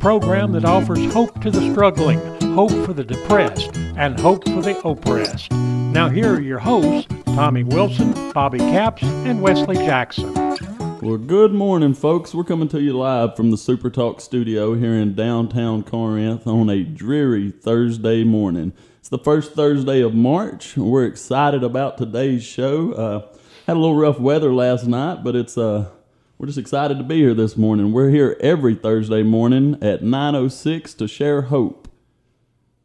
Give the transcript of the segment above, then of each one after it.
program that offers hope to the struggling, hope for the depressed, and hope for the oppressed. Now, here are your hosts, Tommy Wilson, Bobby Capps, and Wesley Jackson. Well, good morning, folks. We're coming to you live from the Super Talk studio here in downtown Corinth on a dreary Thursday morning. It's the first Thursday of March. We're excited about today's show. Uh, had a little rough weather last night, but it's uh, we're just excited to be here this morning. We're here every Thursday morning at 9:06 to share hope.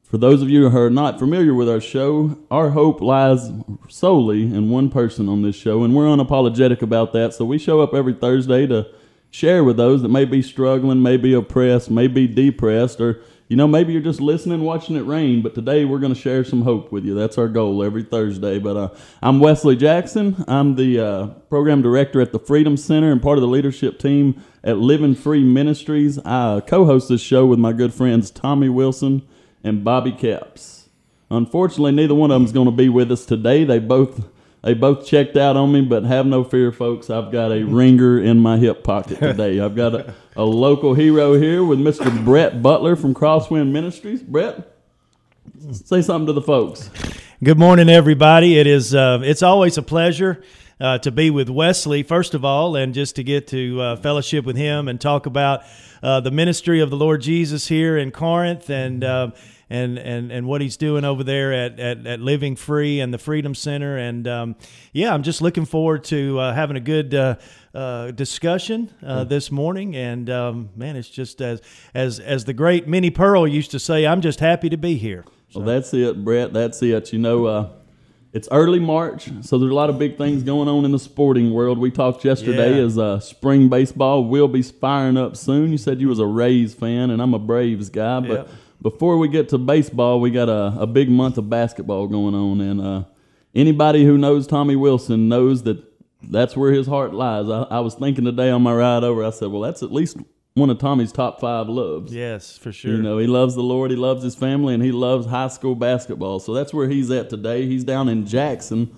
For those of you who are not familiar with our show, our hope lies solely in one person on this show, and we're unapologetic about that. So we show up every Thursday to share with those that may be struggling, may be oppressed, may be depressed, or you know, maybe you're just listening, watching it rain. But today we're going to share some hope with you. That's our goal every Thursday. But uh, I'm Wesley Jackson. I'm the uh, program director at the Freedom Center and part of the leadership team at Living Free Ministries. I co-host this show with my good friends Tommy Wilson and Bobby Capps. Unfortunately, neither one of them is going to be with us today. They both they both checked out on me, but have no fear, folks. I've got a ringer in my hip pocket today. I've got a, a local hero here with Mr. Brett Butler from Crosswind Ministries. Brett, say something to the folks. Good morning, everybody. It is uh, it's always a pleasure uh, to be with Wesley, first of all, and just to get to uh, fellowship with him and talk about uh, the ministry of the Lord Jesus here in Corinth and. Uh, and, and, and what he's doing over there at, at, at Living Free and the Freedom Center. And um, yeah, I'm just looking forward to uh, having a good uh, discussion uh, this morning. And um, man, it's just as as as the great Minnie Pearl used to say, I'm just happy to be here. So. Well, that's it, Brett. That's it. You know, uh, it's early March, so there's a lot of big things going on in the sporting world. We talked yesterday Yeah. as uh, spring baseball will be firing up soon. You said you was a Rays fan, and I'm a Braves guy. But Yep. Before we get to baseball, we got a, a big month of basketball going on, and uh, anybody who knows Tommy Wilson knows that that's where his heart lies. I, I was thinking today on my ride over, I said, well, that's at least one of Tommy's top five loves. Yes, for sure. You know, he loves the Lord, he loves his family, and he loves high school basketball. So that's where he's at today. He's down in Jackson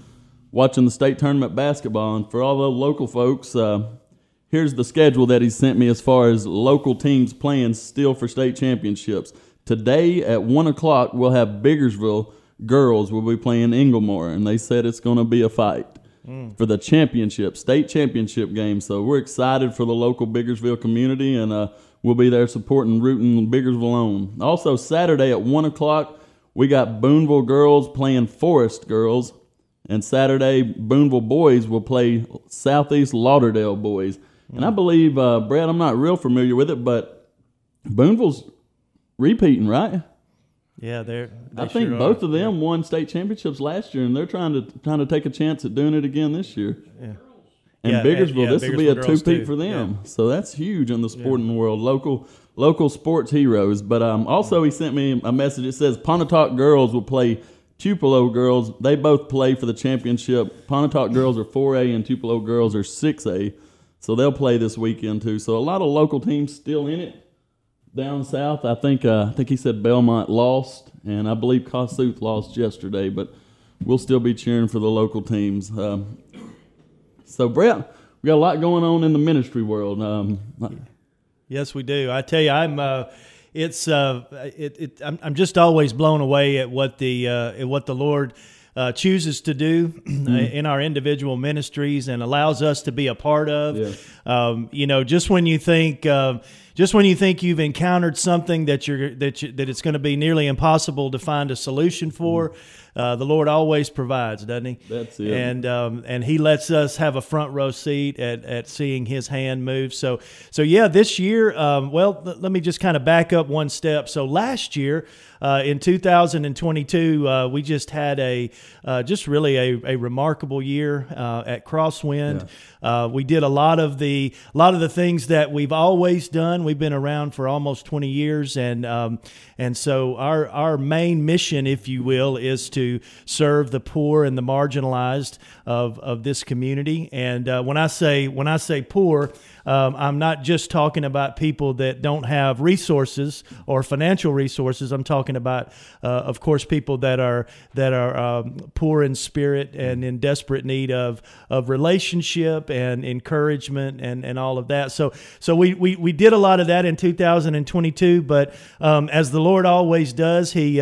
watching the state tournament basketball. And for all the local folks, uh, here's the schedule that he sent me as far as local teams playing still for state championships. Today at 1 o'clock, we'll have Biggersville girls will be playing Ingomar, and they said it's going to be a fight for the championship, state championship game. So we're excited for the local Biggersville community, and uh, we'll be there supporting, rooting Biggersville on. Also, Saturday at 1 o'clock, we got Boonville girls playing Forest girls, and Saturday, Boonville boys will play Southeast Lauderdale boys. And I believe, uh, Brad, I'm not real familiar with it, but Boonville's repeating, right? yeah, they're. They I think sure both are. of them won state championships last year, and they're trying to trying to take a chance at doing it again this year. Yeah. And Yeah, Biggersville, yeah, this will be a Biggersville two-peat for them. So that's huge in the sporting world. Local local sports heroes. But um, also, he sent me a message. It says Pontotoc girls will play Tupelo girls. They both play for the championship. Pontotoc girls are 4A, and Tupelo girls are 6A. So they'll play this weekend too. So a lot of local teams still in it down south. I think uh, I think he said Belmont lost, and I believe Kossuth lost yesterday, but we'll still be cheering for the local teams. Um, so Brett, we got a lot going on in the ministry world. Um, Yes, we do. I tell you, I'm. Uh, it's. Uh, it. it I'm, I'm just always blown away at what the uh, at what the Lord uh, chooses to do uh, in our individual ministries and allows us to be a part of. Yeah. Um, you know, just when you think. Uh, just when you think you've encountered something that you're that you, that it's going to be nearly impossible to find a solution for, uh, the Lord always provides, doesn't He? That's it. And um, and He lets us have a front row seat at, at seeing His hand move. So so yeah, this year, um, well, let me just kind of back up one step. So last year. Uh, in 2022, uh, we just had a uh, just really a, a remarkable year uh, at Crosswind. Uh, we did a lot of the a lot of the things that we've always done. We've been around for almost 20 years, and um, and so our our main mission, if you will, is to serve the poor and the marginalized of of this community. And uh, when I say when I say poor. Um, I'm not just talking about people that don't have resources or financial resources. I'm talking about, uh, of course, people that are that are um, poor in spirit and in desperate need of of relationship and encouragement and, and all of that. So so we, we we did a lot of that in 2022. But um, as the Lord always does, He.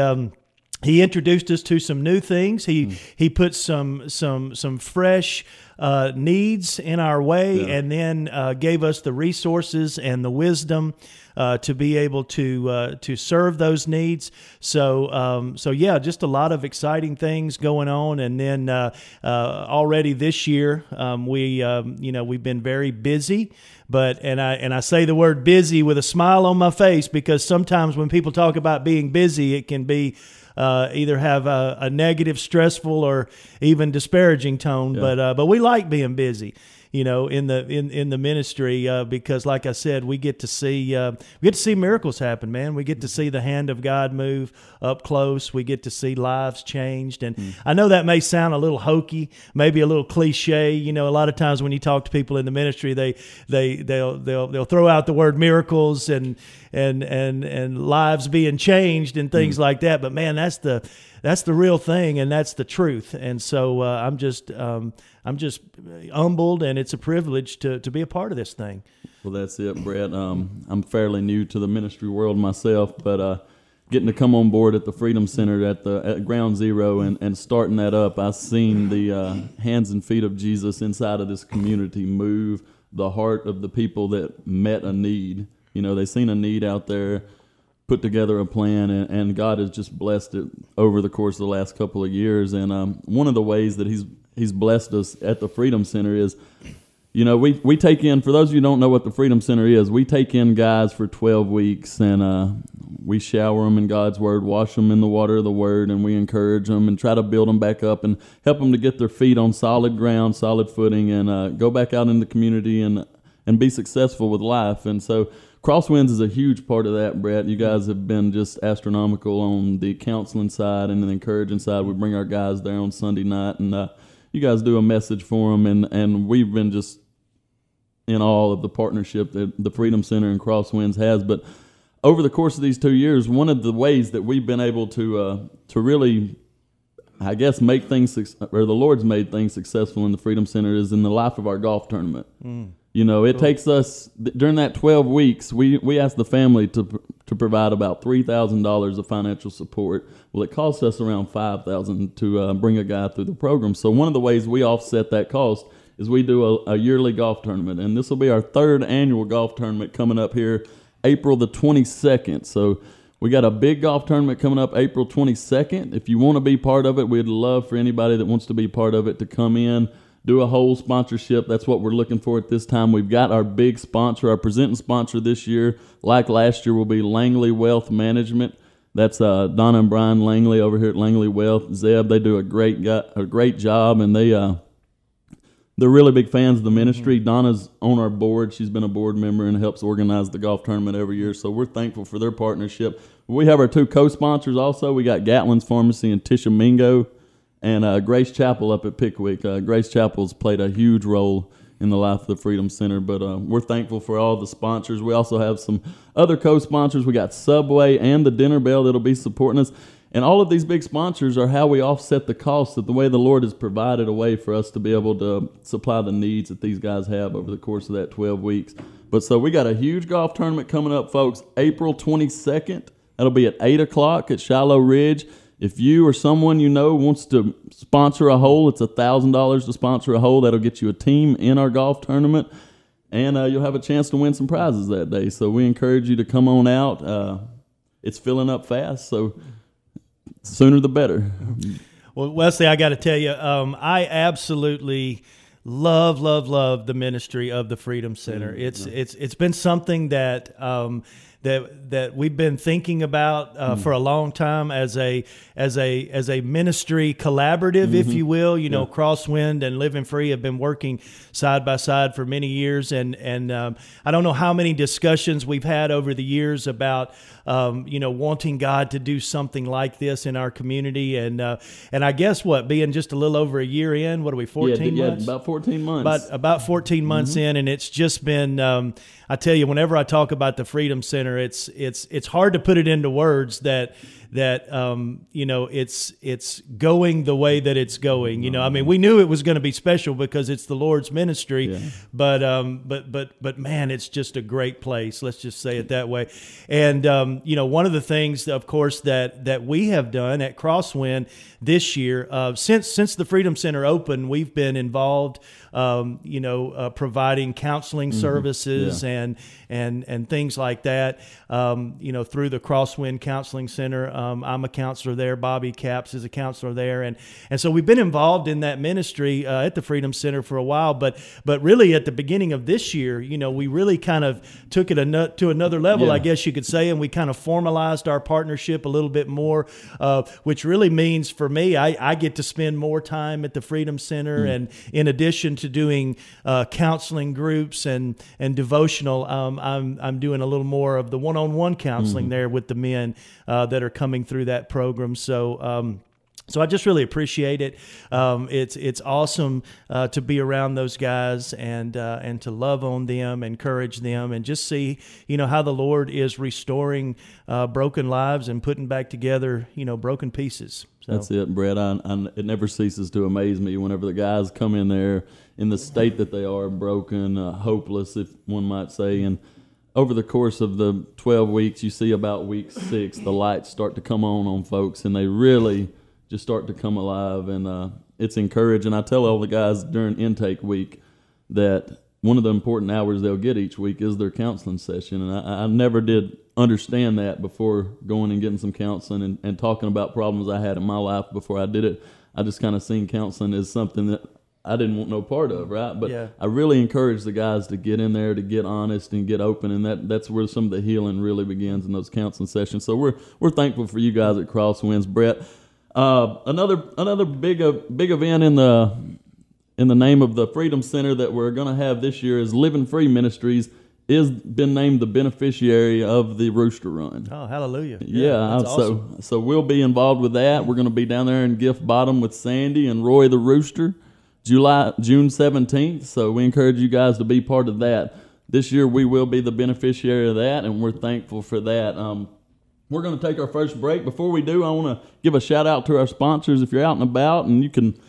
He introduced us to some new things. He he put some some some fresh uh, needs in our way, and then uh, gave us the resources and the wisdom uh, to be able to uh, to serve those needs. So um, so yeah, just a lot of exciting things going on. And then uh, uh, already this year, um, we um, you know we've been very busy. But and I and I say the word busy with a smile on my face because sometimes when people talk about being busy, it can be uh, either have a, a negative, stressful, or even disparaging tone. But uh, but we like being busy, you know, in the in in the ministry uh, because, like I said, we get to see uh, we get to see miracles happen, man. We get to see the hand of God move up close. We get to see lives changed, and I know that may sound a little hokey, maybe a little cliche. You know, a lot of times when you talk to people in the ministry, they they they'll they'll they'll throw out the word miracles and and and and lives being changed and things like that. But man, that's the that's the real thing, and that's the truth. And so uh, I'm just um, I'm just humbled, and it's a privilege to to be a part of this thing. Well, that's it, Brett. Um, I'm fairly new to the ministry world myself, but uh, getting to come on board at the Freedom Center at the at Ground Zero and, and starting that up, I've seen the uh, hands and feet of Jesus inside of this community move the heart of the people that met a need. You know, they seen a need out there, put together a plan, and, and God has just blessed it over the course of the last couple of years. And um, one of the ways that He's He's blessed us at the Freedom Center is you know, we, we take in, for those of you don't know what the Freedom Center is, we take in guys for 12 weeks and uh, we shower them in God's Word, wash them in the water of the Word, and we encourage them and try to build them back up and help them to get their feet on solid ground, solid footing, and uh, go back out in the community and, and be successful with life. And so Crosswinds is a huge part of that, Brett. You guys have been just astronomical on the counseling side and the encouraging side. We bring our guys there on Sunday night, and uh, you guys do a message for them, and, and we've been just in all of the partnership that the Freedom Center and Crosswinds has. But over the course of these two years, one of the ways that we've been able to uh, to really, I guess, make things or the Lord's made things successful in the Freedom Center is in the life of our golf tournament. You know, it takes us during that twelve weeks. We we ask the family to to provide about three thousand dollars of financial support. Well, it costs us around five thousand to uh, bring a guy through the program. So one of the ways we offset that cost is we do a, a yearly golf tournament, and this will be our third annual golf tournament coming up here, April the twenty second. So. We got a big golf tournament coming up April 22nd. If you want to be part of it, we'd love for anybody that wants to be part of it to come in, do a whole sponsorship. That's what we're looking for at this time. We've got our big sponsor, our presenting sponsor this year, like last year, will be Langley Wealth Management. That's uh, Donna and Brian Langley over here at Langley Wealth. Zeb, they do a great a great job, and they uh, they're really big fans of the ministry. Donna's on our board. She's been a board member and helps organize the golf tournament every year. So we're thankful for their partnership. We have our two co-sponsors also. We got Gatlin's Pharmacy and Tishomingo and uh, Grace Chapel up at Pickwick. Uh, Grace Chapel's played a huge role in the life of the Freedom Center, but uh, we're thankful for all the sponsors. We also have some other co-sponsors. We got Subway and the Dinner Bell that'll be supporting us. And all of these big sponsors are how we offset the costs of the way the Lord has provided a way for us to be able to supply the needs that these guys have over the course of that 12 weeks. But so we got a huge golf tournament coming up, folks, April 22nd. That'll be at 8 o'clock at Shiloh Ridge. If you or someone you know wants to sponsor a hole, it's a $1,000 to sponsor a hole. That'll get you a team in our golf tournament. and uh, you'll have a chance to win some prizes that day. So we encourage you to come on out. Uh, it's filling up fast, so sooner the better. Well, Wesley, I got to tell you, um, I absolutely love, love, love the ministry of the Freedom Center. Mm-hmm. It's it's it's been something that. Um, that that we've been thinking about uh, mm. for a long time as a as a as a ministry collaborative, mm-hmm. if you will. You know, Crosswind and Living Free have been working side by side for many years, and and um, I don't know how many discussions we've had over the years about um, you know wanting God to do something like this in our community, and uh, and I guess what being just a little over a year in, what are we fourteen yeah, months? Yeah, about fourteen months. About about 14 months mm-hmm. in, and it's just been. Um, I tell you, whenever I talk about the Freedom Center, it's it's it's hard to put it into words that that um, you know it's it's going the way that it's going. You know, I mean, we knew it was going to be special because it's the Lord's ministry, yeah. but um, but but but man, it's just a great place. Let's just say it that way. And um, you know, one of the things, of course, that that we have done at Crosswind this year, uh, since since the Freedom Center opened, we've been involved. Um, you know, uh, providing counseling mm-hmm. services yeah. and and and things like that. Um, you know, through the Crosswind Counseling Center. Um, I'm a counselor there. Bobby Capps is a counselor there, and and so we've been involved in that ministry uh, at the Freedom Center for a while. But but really, at the beginning of this year, you know, we really kind of took it a, to another level, yeah. I guess you could say, and we kind of formalized our partnership a little bit more, uh, which really means for me, I, I get to spend more time at the Freedom Center, mm. and in addition to doing uh, counseling groups and and devotional, um, I'm I'm doing a little more of the one-on-one counseling mm. there with the men uh, that are coming through that program. So. Um, so I just really appreciate it. Um, it's it's awesome uh, to be around those guys and uh, and to love on them, encourage them, and just see you know how the Lord is restoring uh, broken lives and putting back together you know broken pieces. So. That's it, Brett. I, I, it never ceases to amaze me whenever the guys come in there in the state that they are, broken, uh, hopeless, if one might say, and over the course of the 12 weeks, you see about week six, the lights start to come on on folks, and they really just start to come alive. And uh, it's encouraging. I tell all the guys during intake week that one of the important hours they'll get each week is their counseling session. And I, I never did understand that before going and getting some counseling and, and talking about problems I had in my life before I did it. I just kind of seen counseling as something that I didn't want no part of, right? But yeah. I really encourage the guys to get in there, to get honest and get open, and that that's where some of the healing really begins in those counseling sessions. So we're we're thankful for you guys at Crosswinds, Brett. Uh, another another big uh, big event in the in the name of the Freedom Center that we're going to have this year is Living Free Ministries is been named the beneficiary of the Rooster Run. Oh, hallelujah! Yeah, yeah so awesome. so we'll be involved with that. We're going to be down there in Gift Bottom with Sandy and Roy the Rooster. July June 17th. So we encourage you guys to be part of that. This year we will be the beneficiary of that, and we're thankful for that. Um, we're going to take our first break. Before we do, I want to give a shout out to our sponsors. If you're out and about and you can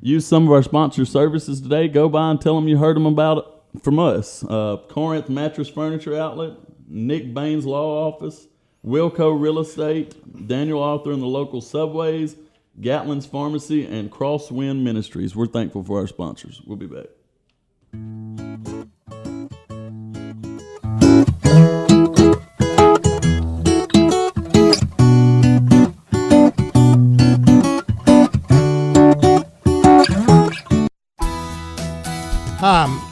use some of our sponsor services today, go by and tell them you heard them about it from us. Uh, Corinth Mattress Furniture Outlet, Nick Baines Law Office, Wilco Real Estate, Daniel Arthur and the local subways. Gatlin's Pharmacy, and Crosswind Ministries. We're thankful for our sponsors. We'll be back.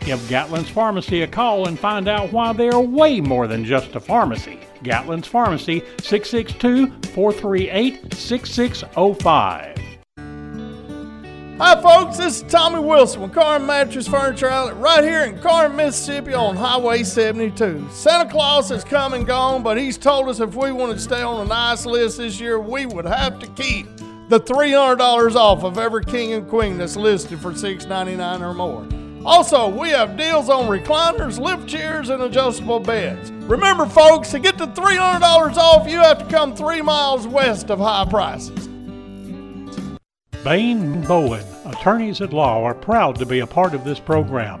Give Gatlin's Pharmacy a call and find out why they are way more than just a pharmacy. Gatlin's Pharmacy, 662 438 6605. Hi, folks. This is Tommy Wilson with Corinth Mattress Furniture Outlet right here in Corinth, Mississippi on Highway 72. Santa Claus has come and gone, but he's told us if we want to stay on a nice list this year, we would have to keep the $300 off of every king and queen that's listed for 699 or more. Also, we have deals on recliners, lift chairs, and adjustable beds. Remember, folks, to get the $300 off, you have to come three miles west of high prices. Bain Bowen, attorneys at law, are proud to be a part of this program.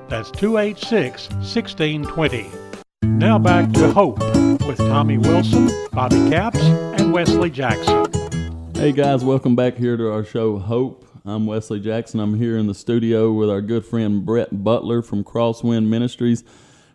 That's 286 1620. Now back to Hope with Tommy Wilson, Bobby Capps, and Wesley Jackson. Hey guys, welcome back here to our show Hope. I'm Wesley Jackson. I'm here in the studio with our good friend Brett Butler from Crosswind Ministries.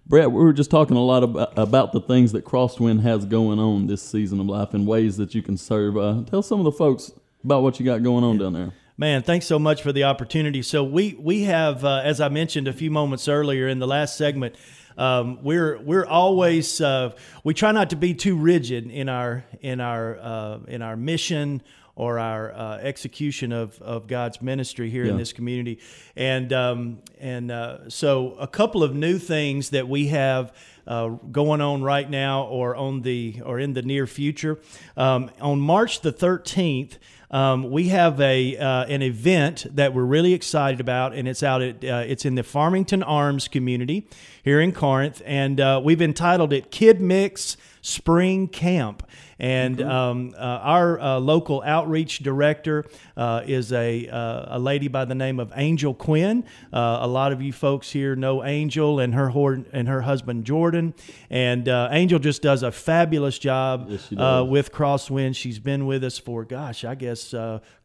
Brett, we were just talking a lot about, about the things that Crosswind has going on this season of life and ways that you can serve. Uh, tell some of the folks about what you got going on down there. Man, thanks so much for the opportunity. So we we have, uh, as I mentioned a few moments earlier in the last segment, um, we're we're always uh, we try not to be too rigid in our in our uh, in our mission or our uh, execution of, of God's ministry here yeah. in this community, and um, and uh, so a couple of new things that we have. Uh, going on right now, or on the or in the near future. Um, on March the thirteenth, um, we have a uh, an event that we're really excited about, and it's out at uh, it's in the Farmington Arms community here in Corinth, and uh, we've entitled it Kid Mix Spring Camp. And mm-hmm. um, uh, our uh, local outreach director uh, is a, uh, a lady by the name of Angel Quinn. Uh, a lot of you folks here know Angel and her and her husband Jordan. And uh, Angel just does a fabulous job yes, with Crosswind. She's been with us for, gosh, I guess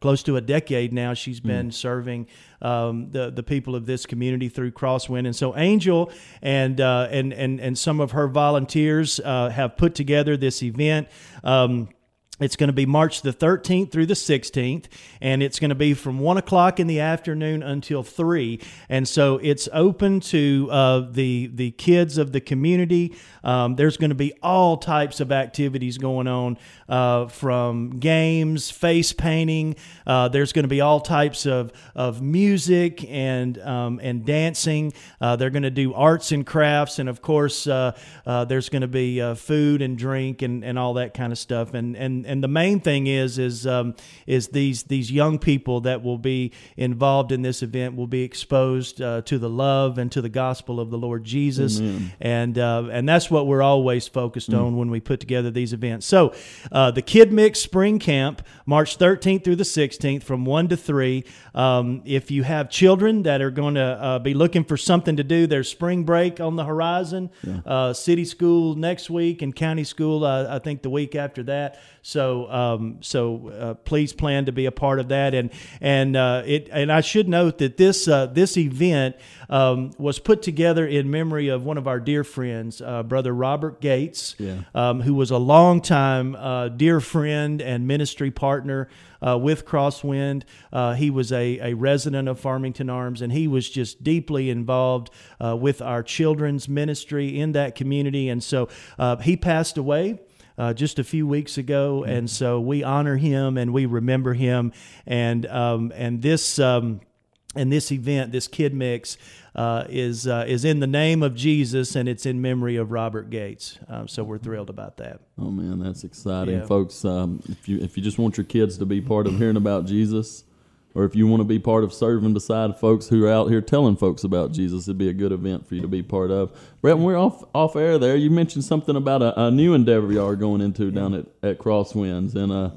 close to a decade now. She's been mm. serving um, the the people of this community through Crosswind. And so Angel and uh, and and and some of her volunteers uh, have put together this event. Um, it's going to be March the 13th through the 16th, and it's going to be from 1 o'clock in the afternoon until 3. And so it's open to uh, the, the kids of the community. Um, there's going to be all types of activities going on uh, from games, face painting. Uh, there's going to be all types of, of music and, um, and dancing. Uh, they're going to do arts and crafts. And of course, uh, uh, there's going to be food and drink and, and all that kind of stuff. And, and, and the main thing is, is, um, is these, these young people that will be involved in this event will be exposed to the love and to the gospel of the Lord Jesus. Amen. And, and that's what we're always focused mm. on when we put together these events. So, uh, the Kid Mix Spring Camp, March 13th through the 16th, from 1 to 3. Um, if you have children that are going to uh, be looking for something to do, there's spring break on the horizon, yeah. uh, city school next week, and county school, uh, I think, the week after that. So, um, so uh, please plan to be a part of that. And and uh, it and I should note that this this event um, was put together in memory of one of our dear friends, uh, Brother Robert Gates, yeah. um, who was a longtime uh, dear friend and ministry partner uh, with Crosswind. Uh, he was a, a resident of Farmington Arms, and he was just deeply involved uh, with our children's ministry in that community. And so uh, he passed away. Uh, just a few weeks ago, mm-hmm. and so we honor him and we remember him, and um, and this um, and this event, this Kid Mix, uh, is uh, is in the name of Jesus, and it's in memory of Robert Gates. Um, so we're thrilled about that. Oh man, that's exciting, Yeah. folks. Um, if you if you just want your kids to be part of hearing about Jesus, or if you want to be part of serving beside folks who are out here telling folks about Jesus, it'd be a good event for you to be part of. Brett, when we're off off air there, you mentioned something about a, a new endeavor y'all are going into down at, at Crosswinds, and uh,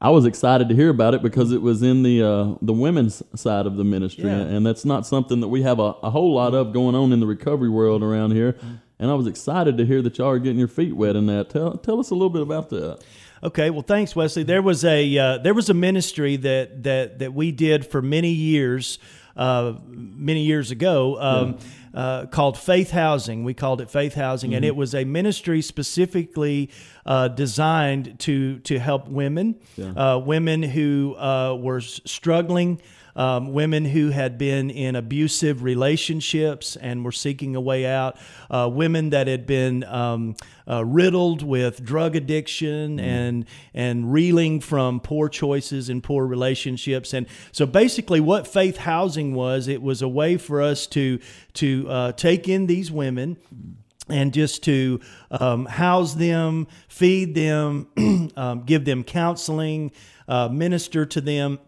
I was excited to hear about it because it was in the uh, the women's side of the ministry, Yeah. and that's not something that we have a, a whole lot of going on in the recovery world around here. And I was excited to hear that y'all are getting your feet wet in that. Tell tell us a little bit about that. Okay, well, thanks, Wesley. There was a uh, there was a ministry that that that we did for many years, uh, many years ago, um, uh, called Faith Housing. We called it Faith Housing, and it was a ministry specifically uh, designed to to help women, uh, women who uh, were struggling. Um, women who had been in abusive relationships and were seeking a way out, uh, women that had been um, uh, riddled with drug addiction and and reeling from poor choices and poor relationships, and so basically, what faith housing was, it was a way for us to to uh, take in these women and just to um, house them, feed them, um, give them counseling, uh, minister to them.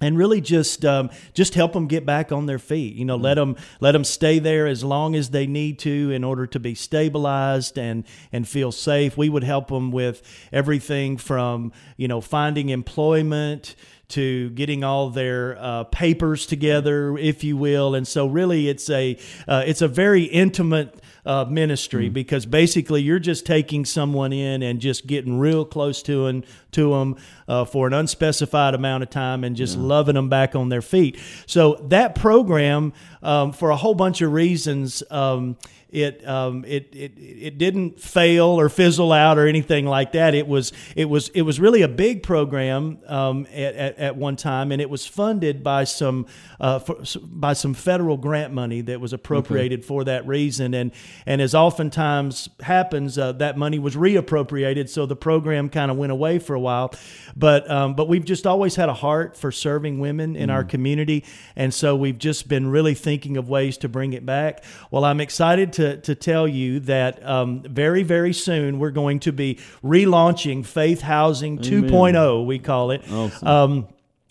And really, just um, just help them get back on their feet. You know, let them let them stay there as long as they need to in order to be stabilized and and feel safe. We would help them with everything from you know finding employment to getting all their uh, papers together, if you will. And so, really, it's a uh, it's a very intimate uh, ministry because basically you're just taking someone in and just getting real close to and to them uh, for an unspecified amount of time and just loving them back on their feet. So that program, um, for a whole bunch of reasons. Um, it, um, it it it didn't fail or fizzle out or anything like that. It was it was it was really a big program um, at, at, at one time, and it was funded by some uh, for, by some federal grant money that was appropriated for that reason. And and as oftentimes happens, uh, that money was reappropriated, so the program kind of went away for a while. But um, but we've just always had a heart for serving women in our community, and so we've just been really thinking of ways to bring it back. Well, I'm excited to to tell you that um, very very soon we're going to be relaunching Faith Housing 2.0. We call it. Awesome. Um,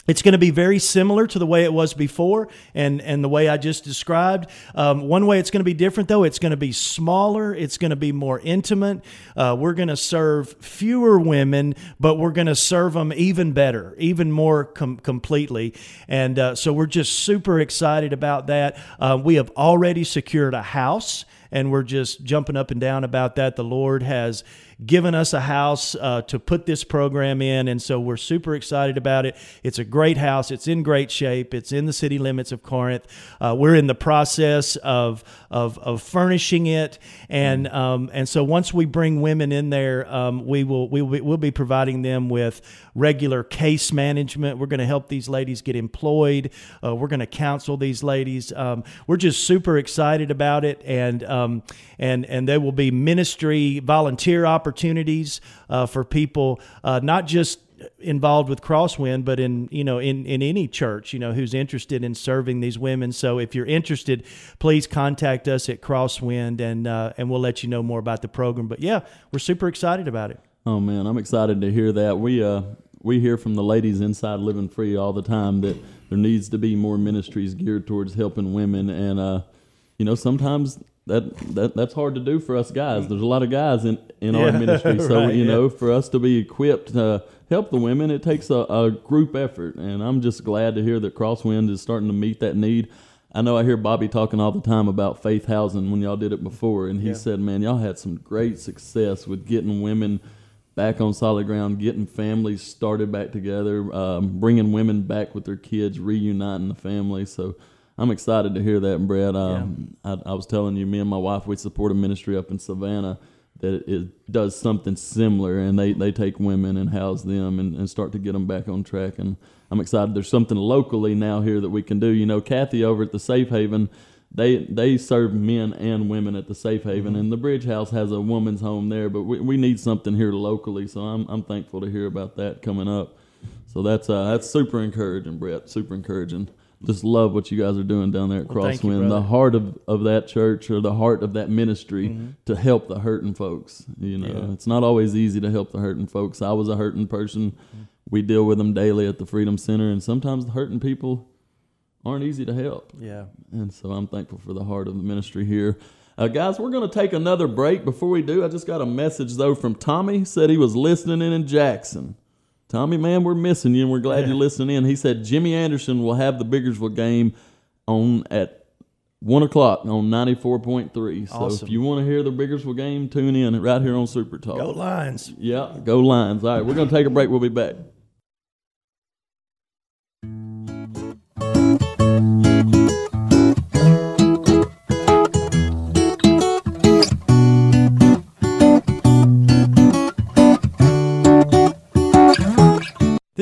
it's going to be very similar to the way it was before and, and the way I just described. Um, one way it's going to be different, though, it's going to be smaller. It's going to be more intimate. Uh, we're going to serve fewer women, but we're going to serve them even better, even more com- completely. And uh, so we're just super excited about that. Uh, we have already secured a house and we're just jumping up and down about that. The Lord has given us a house uh, to put this program in, and so we're super excited about it. It's a great house. It's in great shape. It's in the city limits of Corinth. Uh, we're in the process of of, of furnishing it, and um, and so once we bring women in there, um, we will we will be, we'll be providing them with regular case management. We're going to help these ladies get employed. Uh, we're going to counsel these ladies. Um, we're just super excited about it, and um, and and there will be ministry volunteer opportunities uh, for people, uh, not just involved with Crosswind, but in you know in in any church you know who's interested in serving these women. So if you're interested, please contact us at Crosswind, and uh, and we'll let you know more about the program. But yeah, we're super excited about it. Oh man, I'm excited to hear that. We uh we hear from the ladies inside Living Free all the time that there needs to be more ministries geared towards helping women, and uh, you know sometimes that, that that's hard to do for us guys. There's a lot of guys in in our ministry, so right, you yeah. know for us to be equipped to help the women, it takes a, a group effort, and I'm just glad to hear that Crosswind is starting to meet that need. I know I hear Bobby talking all the time about faith housing when y'all did it before, and he said, "Man, y'all had some great success with getting women back on solid ground, getting families started back together, um, bringing women back with their kids, reuniting the family." So I'm excited to hear that, Brad. Um, I, I was telling you, me and my wife, we support a ministry up in Savannah that it does something similar, and they, they take women and house them and, and start to get them back on track. And I'm excited. There's something locally now here that we can do. You know, Kathy over at the Safe Haven, they they serve men and women at the Safe Haven, and the Bridge House has a woman's home there. But we, we need something here locally, so I'm I'm thankful to hear about that coming up. So that's uh, that's super encouraging, Brett. Super encouraging. Just love what you guys are doing down there at Well, thank you, Crosswind. the heart of, of that church or the heart of that ministry Mm-hmm. to help the hurting folks. You know, Yeah. it's not always easy to help the hurting folks. I was a hurting person. Mm-hmm. We deal with them daily at the Freedom Center, and sometimes the hurting people aren't easy to help. Yeah. And so I'm thankful for the heart of the ministry here. Uh, guys, we're going to take another break. Before we do, I just got a message, though, from Tommy. Said he was listening in in Jackson. Tommy, man, we're missing you, and we're glad you're listening in. He said Jimmy Anderson will have the Biggersville game on at 1 o'clock on 94.3. So Awesome. if you want to hear the Biggersville game, tune in right here on Super Talk. Go Lions. Yeah, go Lions. All right, we're going to take a break. We'll be back.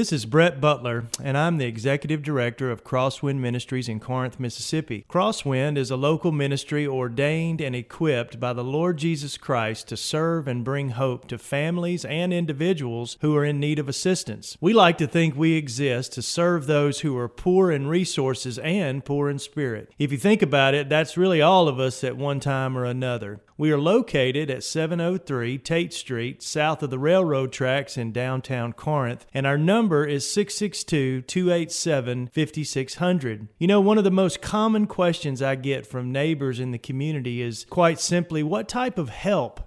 This is Brett Butler, and I'm the Executive Director of Crosswind Ministries in Corinth, Mississippi. Crosswind is a local ministry ordained and equipped by the Lord Jesus Christ to serve and bring hope to families and individuals who are in need of assistance. We like to think we exist to serve those who are poor in resources and poor in spirit. If you think about it, that's really all of us at one time or another. We are located at 703 Tate Street, south of the railroad tracks in downtown Corinth, and our number is 662 287 5600. You know, one of the most common questions I get from neighbors in the community is quite simply what type of help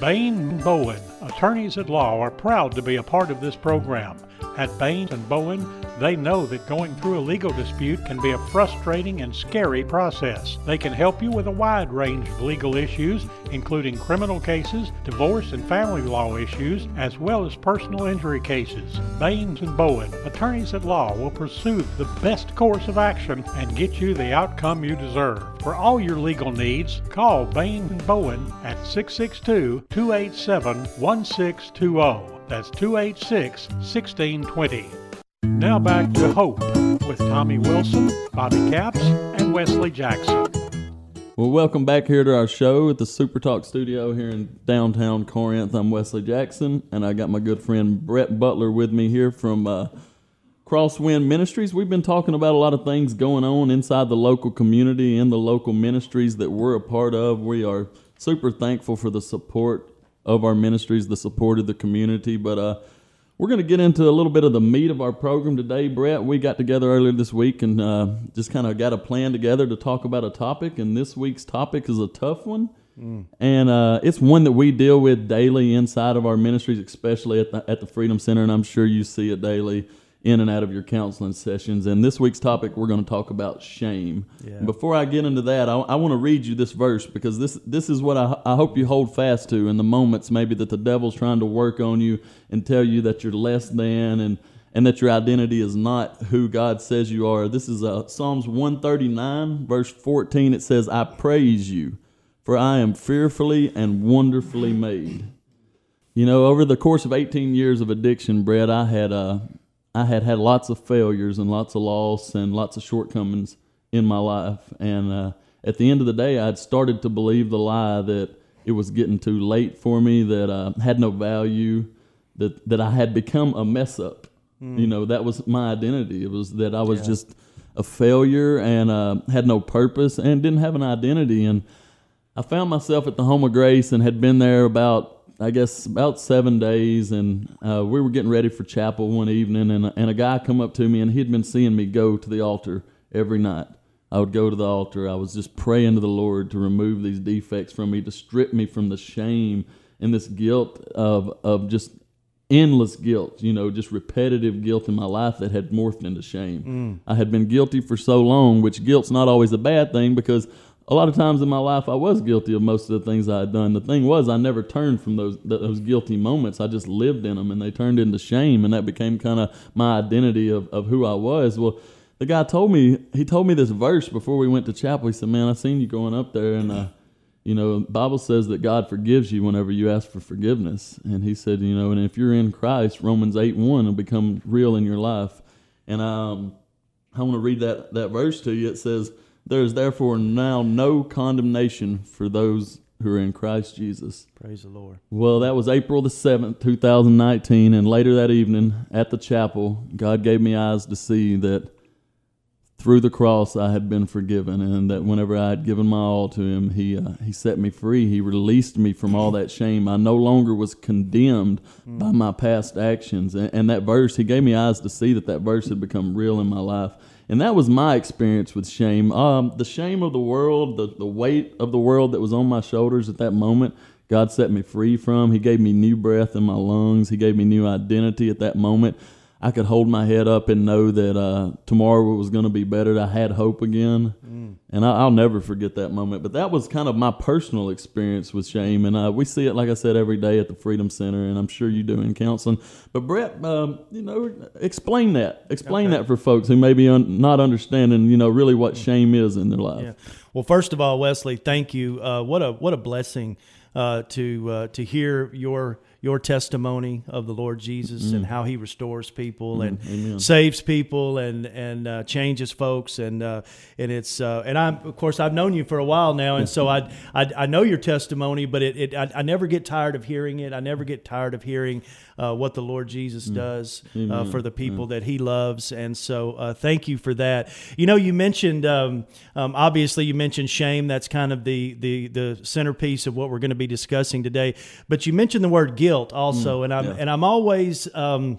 Bain Bowen, attorneys at law, are proud to be a part of this program. At Bain and Bowen, they know that going through a legal dispute can be a frustrating and scary process. They can help you with a wide range of legal issues, including criminal cases, divorce and family law issues, as well as personal injury cases. Bain and Bowen, attorneys at law, will pursue the best course of action and get you the outcome you deserve. For all your legal needs, call Bain and Bowen at 662 287 1620. That's 286 1620. Now back to Hope with Tommy Wilson, Bobby Capps, and Wesley Jackson. Well, welcome back here to our show at the Super Talk studio here in downtown Corinth. I'm Wesley Jackson, and I got my good friend Brett Butler with me here from uh, Crosswind Ministries. We've been talking about a lot of things going on inside the local community and the local ministries that we're a part of. We are super thankful for the support of our ministries, the support of the community. But uh, we're going to get into a little bit of the meat of our program today, Brett. We got together earlier this week and uh, just kind of got a plan together to talk about a topic. And this week's topic is a tough one. And uh, it's one that we deal with daily inside of our ministries, especially at the, at the Freedom Center. And I'm sure you see it daily in and out of your counseling sessions. And this week's topic, we're going to talk about shame. Yeah. Before I get into that, I, I want to read you this verse because this this is what I, I hope you hold fast to in the moments maybe that the devil's trying to work on you and tell you that you're less than and and that your identity is not who God says you are. This is uh, Psalms 139, verse 14. It says, I praise you, for I am fearfully and wonderfully made. You know, over the course of 18 years of addiction, Brett, I had uh, I had had lots of failures and lots of loss and lots of shortcomings in my life. And uh, at the end of the day, I'd started to believe the lie that it was getting too late for me, that I had no value, that, that I had become a mess up. You know, that was my identity. It was that I was just a failure and uh, had no purpose and didn't have an identity. And I found myself at the Home of Grace and had been there about, I guess, about seven days. And uh, we were getting ready for chapel one evening, and, and a guy come up to me, and he'd been seeing me go to the altar every night. I would go to the altar. I was just praying to the Lord to remove these defects from me, to strip me from the shame and this guilt of of just endless guilt, you know, just repetitive guilt in my life that had morphed into shame. I had been guilty for so long, which guilt's not always a bad thing because a lot of times in my life I was guilty of most of the things I had done. The thing was I never turned from those those guilty moments. I just lived in them and they turned into shame and that became kind of my identity of, of who I was. Well, the guy told me he told me this verse before we went to chapel. He said, "Man, I seen you going up there and uh you know, Bible says that God forgives you whenever you ask for forgiveness. And he said, you know, and if you're in Christ, Romans 8 1 will become real in your life. And um, I want to read that, that verse to you. It says, There is therefore now no condemnation for those who are in Christ Jesus. Praise the Lord. Well, that was April the 7th, 2019. And later that evening at the chapel, God gave me eyes to see that through the cross I had been forgiven, and that whenever I had given my all to Him, He uh, He set me free. He released me from all that shame. I no longer was condemned by my past actions, and, and that verse He gave me eyes to see that that verse had become real in my life. And that was my experience with shame. Um, the shame of the world, the, the weight of the world that was on my shoulders at that moment, God set me free from. He gave me new breath in my lungs. He gave me new identity at that moment. I could hold my head up and know that uh, tomorrow was going to be better. I had hope again, and I, I'll never forget that moment. But that was kind of my personal experience with shame, and uh, we see it, like I said, every day at the Freedom Center, and I'm sure you do in counseling. But Brett, um, you know, explain that, explain that for folks who may be un- not understanding, you know, really what shame is in their life. Yeah. Well, first of all, Wesley, thank you. Uh, what a what a blessing uh, to uh, to hear your your testimony of the Lord Jesus and how He restores people and saves people and and uh, changes folks. And uh, and it's uh, and I'm of course I've known you for a while now. And so I I, I know your testimony, but it, it I, I never get tired of hearing it. I never get tired of hearing uh, what the Lord Jesus does uh, for the people that He loves, and so uh, thank you for that. You know, you mentioned um, um, obviously you mentioned shame. That's kind of the the the centerpiece of what we're going to be discussing today. But you mentioned the word guilt also, and I'm and I'm always. Um,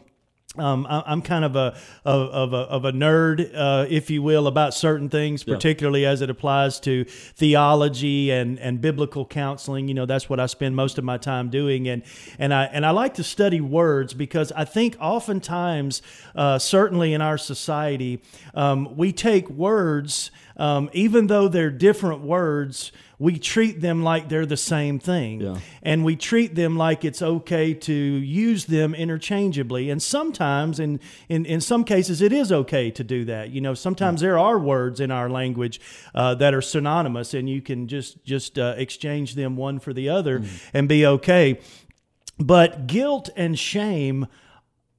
um, I- I'm kind of a of, of a of a nerd, uh, if you will, about certain things, particularly as it applies to theology and, and biblical counseling. You know, that's what I spend most of my time doing, and and I and I like to study words because I think oftentimes, uh, certainly in our society, um, we take words, um, even though they're different words we treat them like they're the same thing. Yeah. And we treat them like it's okay to use them interchangeably. And sometimes, in, in, in some cases, it is okay to do that. You know, sometimes there are words in our language uh, that are synonymous and you can just, just uh, exchange them one for the other and be okay. But guilt and shame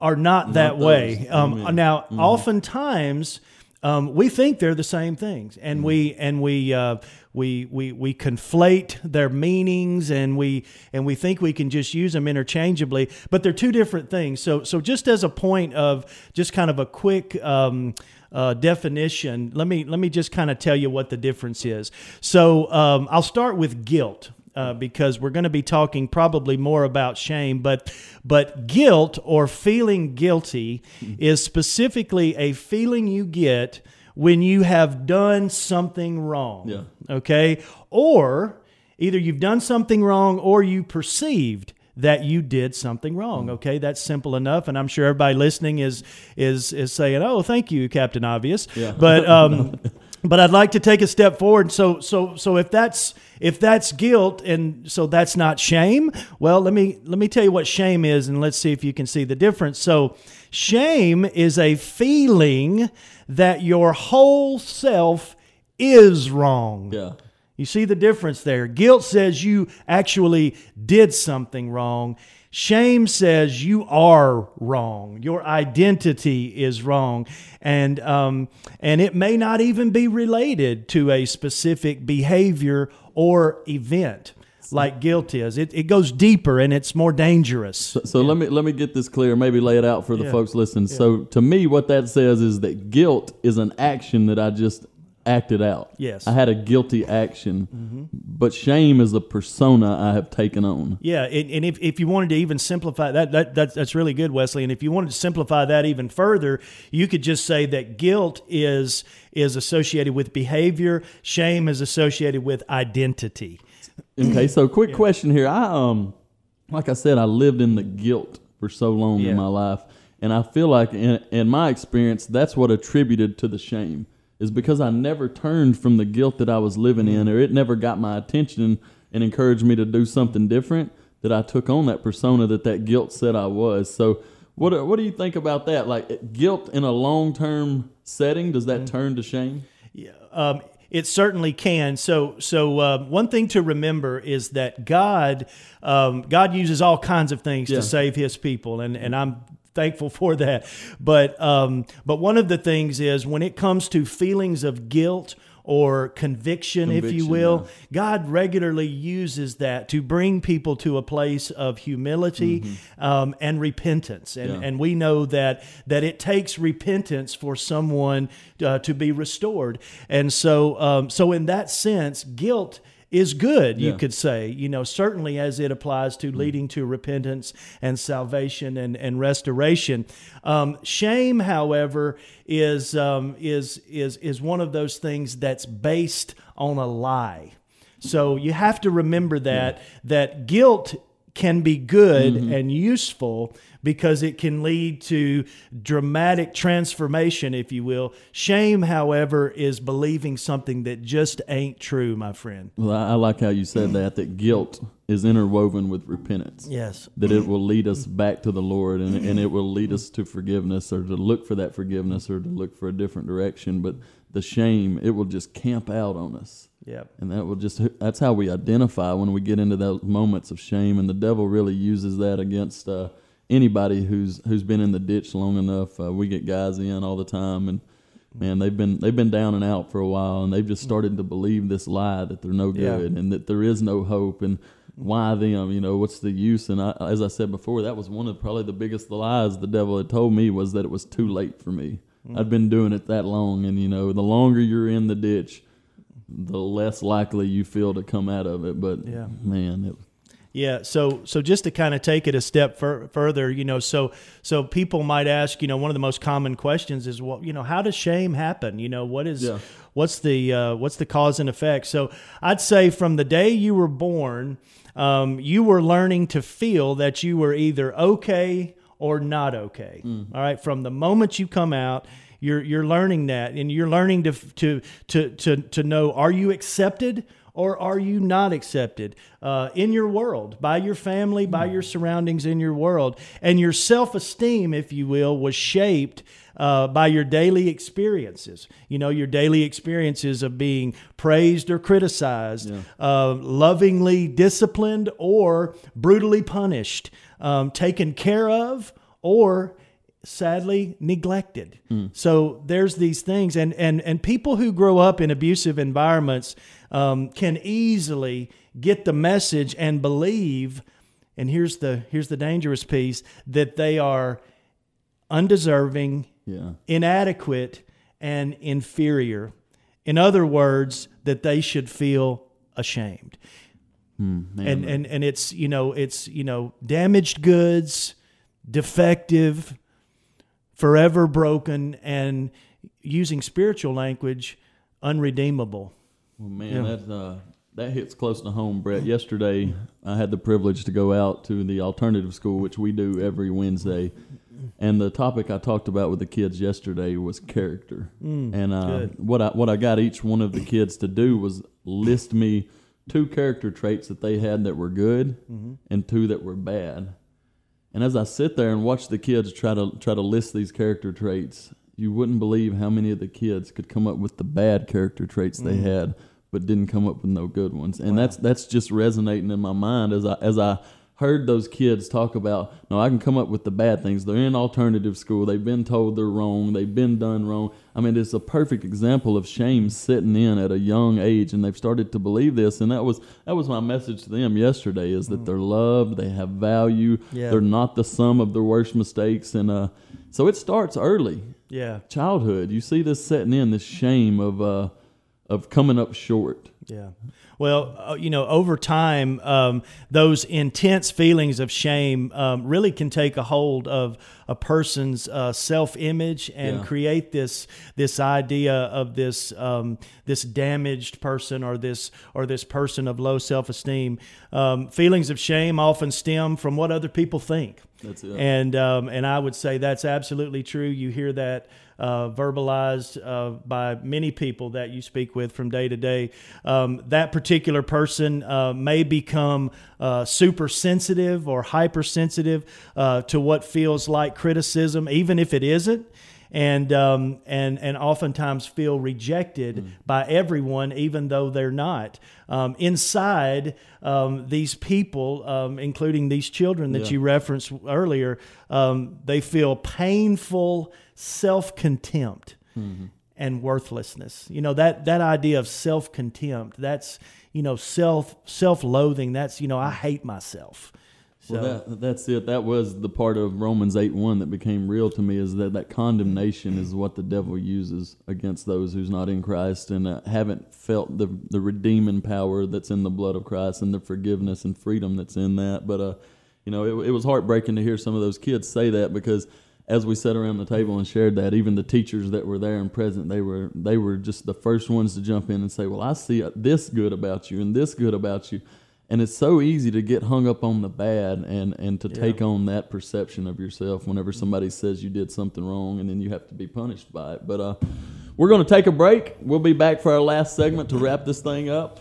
are not, that those. way. Um, now, oftentimes, um, we think they're the same things, and we and we uh, we we we conflate their meanings, and we and we think we can just use them interchangeably, but they're two different things. So so just as a point of just kind of a quick. Um, uh, definition. Let me let me just kind of tell you what the difference is. So um, I'll start with guilt uh, because we're going to be talking probably more about shame, but but guilt or feeling guilty is specifically a feeling you get when you have done something wrong. Yeah. Okay, or either you've done something wrong or you perceived that you did something wrong. Okay, that's simple enough, and I'm sure everybody listening is is is saying, "Oh, thank you, Captain Obvious." Yeah. But um, but I'd like to take a step forward. So so so if that's if that's guilt and so that's not shame, well, let me let me tell you what shame is, and let's see if you can see the difference. So shame is a feeling that your whole self is wrong. Yeah. You see the difference there. Guilt says you actually did something wrong. Shame says you are wrong. Your identity is wrong, and um, and it may not even be related to a specific behavior or event. like guilt is. It, it goes deeper and it's more dangerous. So, so let me let me get this clear. Maybe lay it out for the Yeah. folks listening. So to me, what that says is that guilt is an action that I just acted out. Yes. Mm-hmm. I had a guilty action, but shame is a persona I have taken on. Yeah, and, and if, if you wanted to even simplify that, that that's, that's really good, Wesley. And if you wanted to simplify that even further, you could just say that guilt is is associated with behavior, shame is associated with identity. Okay, so quick question here. I um, like I said, I lived in the guilt for so long Yeah. in my life, and I feel like in, in my experience, that's what attributed to the shame is because I never turned from the guilt that I was living in, or it never got my attention and encouraged me to do something different. That I took on that persona that that guilt said I was. So, what what do you think about that? Like guilt in a long term setting, does that turn to shame? Um, it certainly can. So, so uh, one thing to remember is that God, um, God uses all kinds of things Yeah. to save His people, and and I'm thankful for that. But um, but one of the things is when it comes to feelings of guilt or conviction, if you will, yeah. God regularly uses that to bring people to a place of humility um, and repentance, and Mm-hmm. Yeah. and we know that that it takes repentance for someone uh, to be restored, and so um, so in that sense, guilt is good. You could say, you know, certainly as it applies to leading to repentance and salvation and and restoration. Um, shame, however, is um, is is is one of those things that's based on a lie. So you have to remember that that guilt can be good mm-hmm. and useful because it can lead to dramatic transformation, if you will. Shame, however, is believing something that just ain't true, my friend. Well, I, I like how you said that. That guilt is interwoven with repentance. Yes. that it will lead us back to the Lord and, and it will lead us to forgiveness or to look for that forgiveness or to look for a different direction. But the shame, it will just camp out on us. Yep. And that will just, that's how we identify when we get into those moments of shame. And the devil really uses that against uh, anybody who's, who's been in the ditch long enough. Uh, we get guys in all the time and, Man, they've been they've been down and out for a while, and they've just started to believe this lie that they're no Yeah. good and that there is no hope, and why them? You know, what's the use? And I, as I said before, that was one of probably the biggest lies the devil had told me was that it was too late for me. Mm. I'd been doing it that long, and you know, the longer you're in the ditch, the less likely you feel to come out of it. But Yeah. man, it, Yeah. So so just to kind of take it a step fur- further, you know, so so people might ask, you know, one of the most common questions is, well, you know, how does shame happen? You know, what is Yeah. what's the uh, what's the cause and effect? So I'd say from the day you were born, um, you were learning to feel that you were either okay or not okay. All right. From the moment you come out. You're, you're learning that, and you're learning to, to to to to know: Are you accepted, or are you not accepted uh, in your world by your family, by your surroundings in your world? And your self esteem, if you will, was shaped uh, by your daily experiences. You know, your daily experiences of being praised or criticized, uh, lovingly disciplined or brutally punished, um, taken care of or sadly neglected. So there's these things, and and and people who grow up in abusive environments um, can easily get the message and believe. And here's the here's the dangerous piece that they are undeserving, yeah, inadequate, and inferior. In other words, that they should feel ashamed man, and and and it's you know it's you know damaged goods defective forever broken and using spiritual language unredeemable Well, man, that uh, that hits close to home, Brett. Yesterday, I had the privilege to go out to the alternative school, which we do every Wednesday, and the topic I talked about with the kids yesterday was character. and uh, what I what I got each one of the kids to do was list me two character traits that they had that were good, and two that were bad. And as I sit there and watch the kids try to try to list these character traits, you wouldn't believe how many of the kids could come up with the bad character traits they mm. had, but didn't come up with no good ones. And that's that's just resonating in my mind as I as I heard those kids talk about, no, I can come up with the bad things. They're in alternative school. They've been told they're wrong. They've been done wrong. I mean, it's a perfect example of shame sitting in at a young age, and they've started to believe this. And that was that was my message to them yesterday: is that mm. they're loved, they have value, yeah. they're not the sum of their worst mistakes, and uh, so it starts early. Yeah, childhood. You see this setting in, this shame of uh, of coming up short. Yeah. Well, uh, you know, over time, um, those intense feelings of shame um, really can take a hold of a person's uh, self-image and yeah. create this this idea of this um, this damaged person or this or this person of low self-esteem. Um, feelings of shame often stem from what other people think. That's it. And um, and I would say that's absolutely true. You hear that uh, verbalized uh, by many people that you speak with from day to day. Um, that particular person uh, may become uh, super sensitive or hypersensitive uh, to what feels like criticism, even if it isn't and um, and and oftentimes feel rejected mm. by everyone, even though they're not. Um, inside, um, these people, um, including these children that yeah. you referenced earlier, um, they feel painful self contempt. Mm-hmm. And worthlessness, you know that that idea of self contempt. That's you know self self loathing. That's you know I hate myself. So. Well, that, that's it. That was the part of Romans 8 1 that became real to me is that that condemnation is what the devil uses against those who's not in Christ and uh, haven't felt the, the redeeming power that's in the blood of Christ and the forgiveness and freedom that's in that. But, uh, you know, it, it was heartbreaking to hear some of those kids say that because as we sat around the table and shared that, even the teachers that were there and present, they were they were just the first ones to jump in and say, "Well, I see this good about you and this good about you." And it's so easy to get hung up on the bad and and to yeah. take on that perception of yourself whenever somebody says you did something wrong and then you have to be punished by it. But uh, we're going to take a break. We'll be back for our last segment to wrap this thing up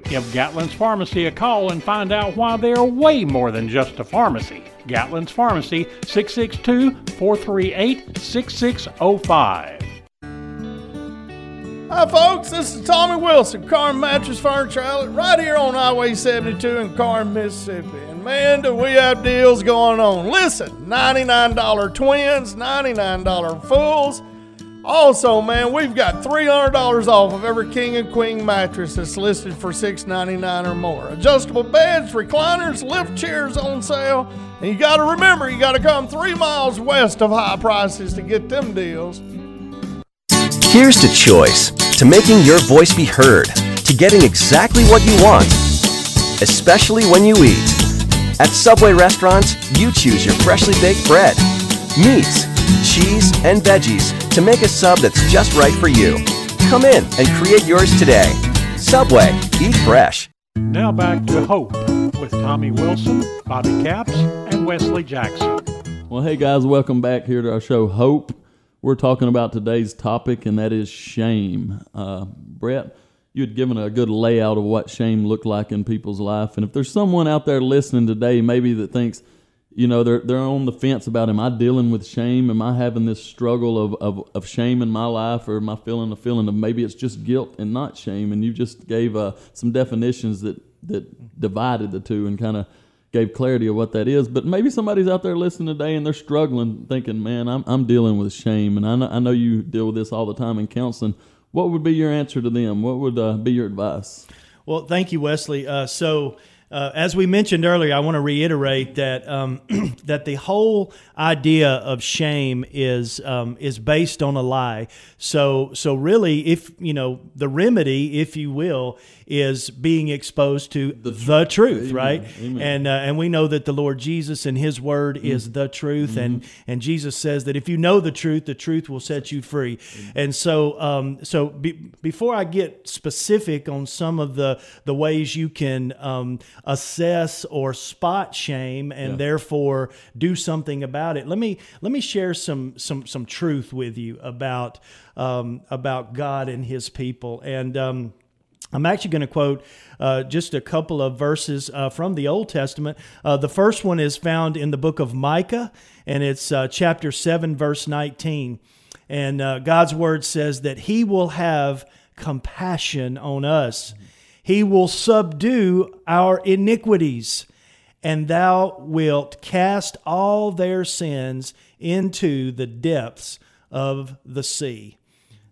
Give Gatlin's Pharmacy a call and find out why they are way more than just a pharmacy. Gatlin's Pharmacy, 662 438 6605. Hi, folks. This is Tommy Wilson, Car Mattress Furniture Outlet, right here on Highway 72 in Corinth, Mississippi. And man, do we have deals going on. Listen $99 twins, $99 fulls. Also, man, we've got $300 off of every king and queen mattress that's listed for $6.99 or more. Adjustable beds, recliners, lift chairs on sale. And you got to remember, you got to come three miles west of high prices to get them deals. Here's to choice, to making your voice be heard, to getting exactly what you want, especially when you eat. At Subway restaurants, you choose your freshly baked bread, meats, cheese, and veggies to make a sub that's just right for you. Come in and create yours today. Subway, eat fresh. Now back to Hope with Tommy Wilson, Bobby Capps, and Wesley Jackson. Well, hey guys, welcome back here to our show, Hope. We're talking about today's topic, and that is shame. Uh, Brett, you had given a good layout of what shame looked like in people's life. And if there's someone out there listening today, maybe that thinks, you know, they're, they're on the fence about, am I dealing with shame? Am I having this struggle of, of, of shame in my life? Or am I feeling a feeling of maybe it's just guilt and not shame? And you just gave uh, some definitions that, that divided the two and kind of gave clarity of what that is. But maybe somebody's out there listening today and they're struggling, thinking, man, I'm, I'm dealing with shame. And I know, I know you deal with this all the time in counseling what would be your answer to them? What would uh, be your advice? Well, thank you, Wesley. Uh, so, uh, as we mentioned earlier, I want to reiterate that um, that the whole idea of shame is um, is based on a lie. So, so really, if you know the remedy, if you will, is being exposed to the, the truth, Amen. right? Amen. And uh, and we know that the Lord Jesus and His Word mm. is the truth, mm-hmm. and and Jesus says that if you know the truth, the truth will set you free. Mm-hmm. And so um, so be, before I get specific on some of the the ways you can um, assess or spot shame and yeah. therefore do something about it, let me let me share some some some truth with you about um, about God and His people and. Um, I'm actually going to quote uh, just a couple of verses uh, from the Old Testament. Uh, the first one is found in the book of Micah, and it's uh, chapter 7, verse 19. And uh, God's word says that He will have compassion on us, He will subdue our iniquities, and Thou wilt cast all their sins into the depths of the sea.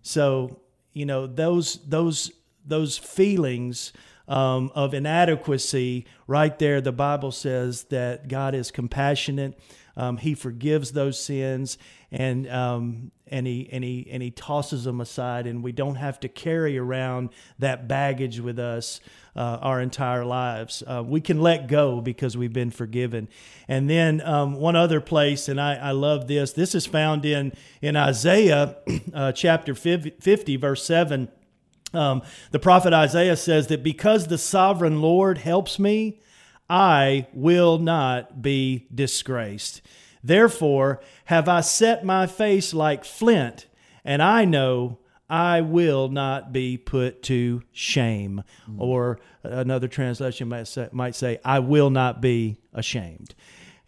So, you know, those, those those feelings um, of inadequacy, right there, the Bible says that God is compassionate. Um, he forgives those sins, and um, and he and he and he tosses them aside, and we don't have to carry around that baggage with us uh, our entire lives. Uh, we can let go because we've been forgiven. And then um, one other place, and I, I, love this. This is found in in Isaiah uh, chapter 50, verse seven. Um, the prophet Isaiah says that because the sovereign Lord helps me, I will not be disgraced. Therefore, have I set my face like flint, and I know I will not be put to shame. Mm-hmm. Or another translation might say, might say, I will not be ashamed.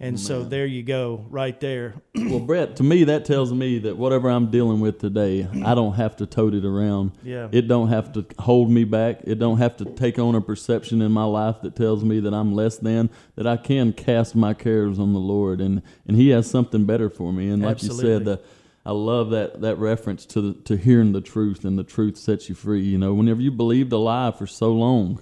And so there you go, right there. well, Brett, to me, that tells me that whatever I'm dealing with today, I don't have to tote it around. Yeah. It don't have to hold me back. It don't have to take on a perception in my life that tells me that I'm less than. That I can cast my cares on the Lord, and and He has something better for me. And like Absolutely. you said, the I love that that reference to the, to hearing the truth, and the truth sets you free. You know, whenever you believed a lie for so long,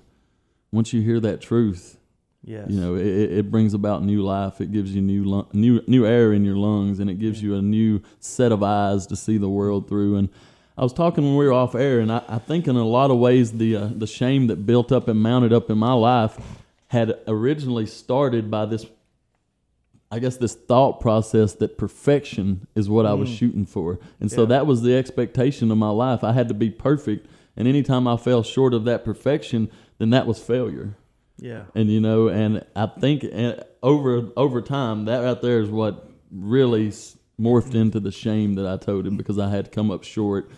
once you hear that truth Yes. You know, it, it brings about new life. It gives you new new new air in your lungs, and it gives you a new set of eyes to see the world through. And I was talking when we were off air, and I, I think in a lot of ways the uh, the shame that built up and mounted up in my life had originally started by this. I guess this thought process that perfection is what mm. I was mm. shooting for, and so yeah. that was the expectation of my life. I had to be perfect, and anytime I fell short of that perfection, then that was failure. Yeah. And you know, and I think uh, over over time, that right there is what really morphed into the shame that I told him because I had come up short.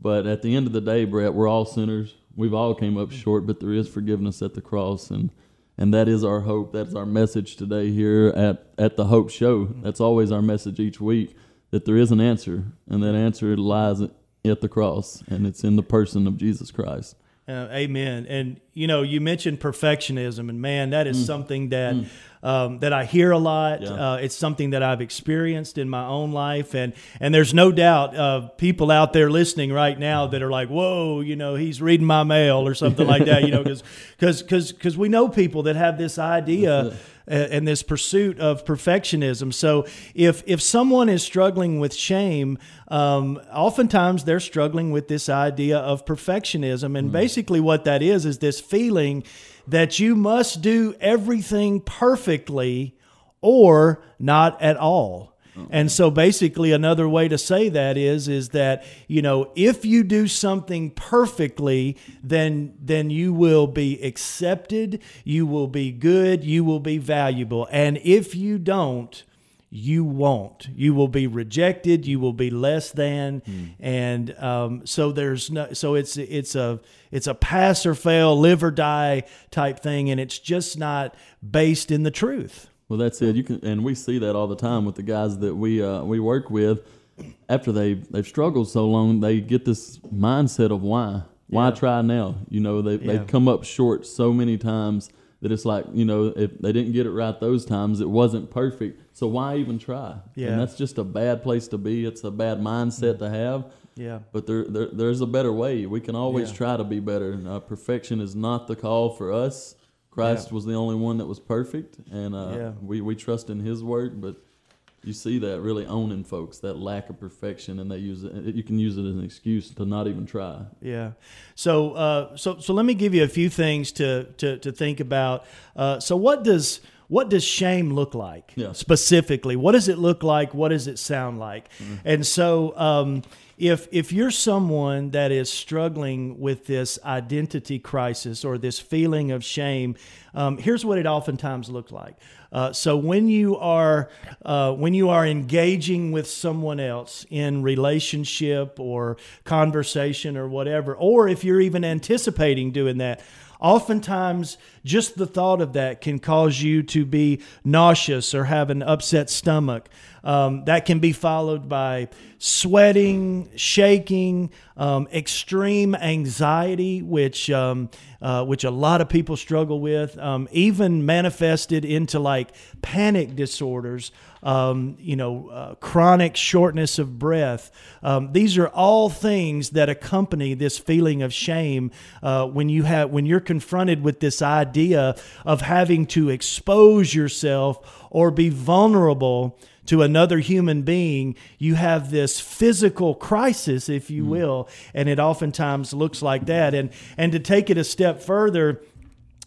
But at the end of the day, Brett, we're all sinners. We've all came up short, but there is forgiveness at the cross, and and that is our hope. That's our message today here at at the Hope Show. That's always our message each week that there is an answer, and that answer lies at the cross, and it's in the person of Jesus Christ. Uh, amen. And you know, you mentioned perfectionism, and man, that is mm. something that mm. um, that I hear a lot. Yeah. Uh, it's something that I've experienced in my own life, and and there's no doubt uh, people out there listening right now that are like, "Whoa, you know, he's reading my mail" or something like that. You know, because because because because we know people that have this idea and this pursuit of perfectionism. So if if someone is struggling with shame, um, oftentimes they're struggling with this idea of perfectionism, and mm. basically what that is is this feeling that you must do everything perfectly or not at all. And so basically another way to say that is is that, you know, if you do something perfectly, then then you will be accepted, you will be good, you will be valuable. And if you don't, you won't. You will be rejected. You will be less than, and um, so there's no. So it's it's a it's a pass or fail, live or die type thing, and it's just not based in the truth. Well, that's it. You can, and we see that all the time with the guys that we uh, we work with. After they they've struggled so long, they get this mindset of why why Yeah. try now? You know, they Yeah. they've come up short so many times that it's like you know if they didn't get it right those times, it wasn't perfect. So why even try? Yeah. and that's just a bad place to be. It's a bad mindset to have. Yeah. But there, there there's a better way. We can always Yeah. try to be better. Uh, perfection is not the call for us. Christ Yeah. was the only one that was perfect, and uh, Yeah. we, we trust in His word. But you see that really owning folks that lack of perfection, and they use it. You can use it as an excuse to not even try. Yeah. So uh, so so let me give you a few things to to, to think about. Uh, so what does what does shame look like Yeah. specifically? What does it look like? What does it sound like? And so um, if if you're someone that is struggling with this identity crisis or this feeling of shame, um, here's what it oftentimes looks like. Uh, so when you are uh, when you are engaging with someone else in relationship or conversation or whatever, or if you're even anticipating doing that, oftentimes just the thought of that can cause you to be nauseous or have an upset stomach. Um, that can be followed by sweating, shaking, um, extreme anxiety, which um, uh, which a lot of people struggle with, um, even manifested into like panic disorders. Um, you know, uh, chronic shortness of breath. Um, these are all things that accompany this feeling of shame uh, when you have when you're confronted with this idea of having to expose yourself or be vulnerable to another human being, you have this physical crisis, if you will, and it oftentimes looks like that. And and to take it a step further,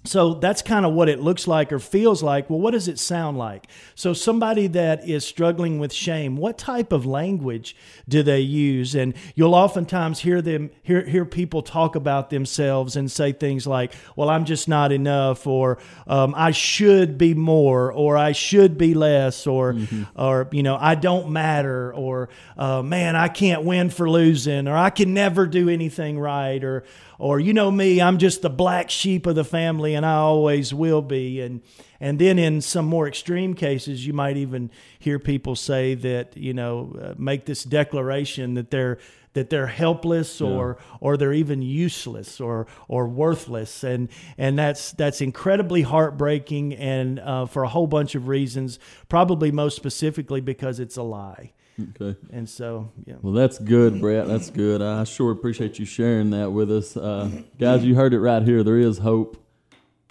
so that's kind of what it looks like or feels like. Well, what does it sound like? So, somebody that is struggling with shame, what type of language do they use? And you'll oftentimes hear them hear hear people talk about themselves and say things like, "Well, I'm just not enough," or um, "I should be more," or "I should be less," or or you know, "I don't matter," or uh, "Man, I can't win for losing," or "I can never do anything right," or or you know me, I'm just the black sheep of the family, and I always will be. And and then in some more extreme cases, you might even hear people say that you know uh, make this declaration that they're that they're helpless or or they're even useless or or worthless. And and that's that's incredibly heartbreaking and uh, for a whole bunch of reasons probably most specifically because it's a lie Okay. and so yeah Well, that's good, Brett. That's good. I sure appreciate you sharing that with us. Uh, guys, you heard it right here. There is hope.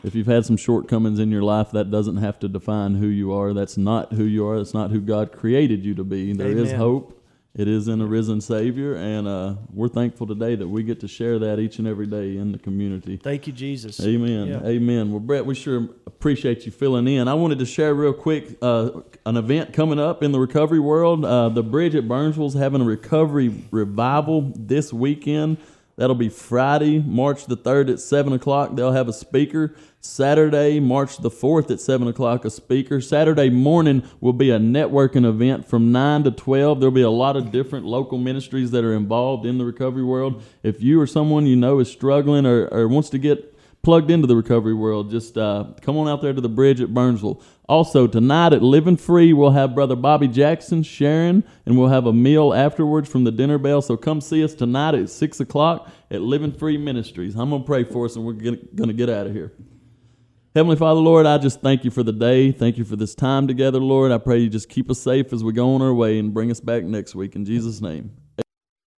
If you've had some shortcomings in your life, that doesn't have to define who you are. That's not who you are. That's not who God created you to be. There is Amen. hope. It is in a risen Savior, and uh, we're thankful today that we get to share that each and every day in the community. thank you jesus Amen. Yeah. Amen. Well, Brett, we sure appreciate you filling in. I wanted to share real quick uh, an event coming up in the recovery world. Uh, the Bridge at Burnsville's having a recovery revival this weekend. That'll be Friday, March the 3rd at 7 o'clock. They'll have a speaker. Saturday, March the 4th at 7 o'clock, a speaker. Saturday morning will be a networking event from 9 to 12. There'll be a lot of different local ministries that are involved in the recovery world. If you or someone you know is struggling or, or wants to get plugged into the recovery world, just uh, come on out there to the bridge at Burnsville. Also, tonight at Living Free, we'll have Brother Bobby Jackson sharing, and we'll have a meal afterwards from the dinner bell. So come see us tonight at 6 o'clock at Living Free Ministries. I'm going to pray for us, and we're going to get out of here. Heavenly Father, Lord, I just thank you for the day. Thank you for this time together, Lord. I pray you just keep us safe as we go on our way and bring us back next week. In Jesus' name,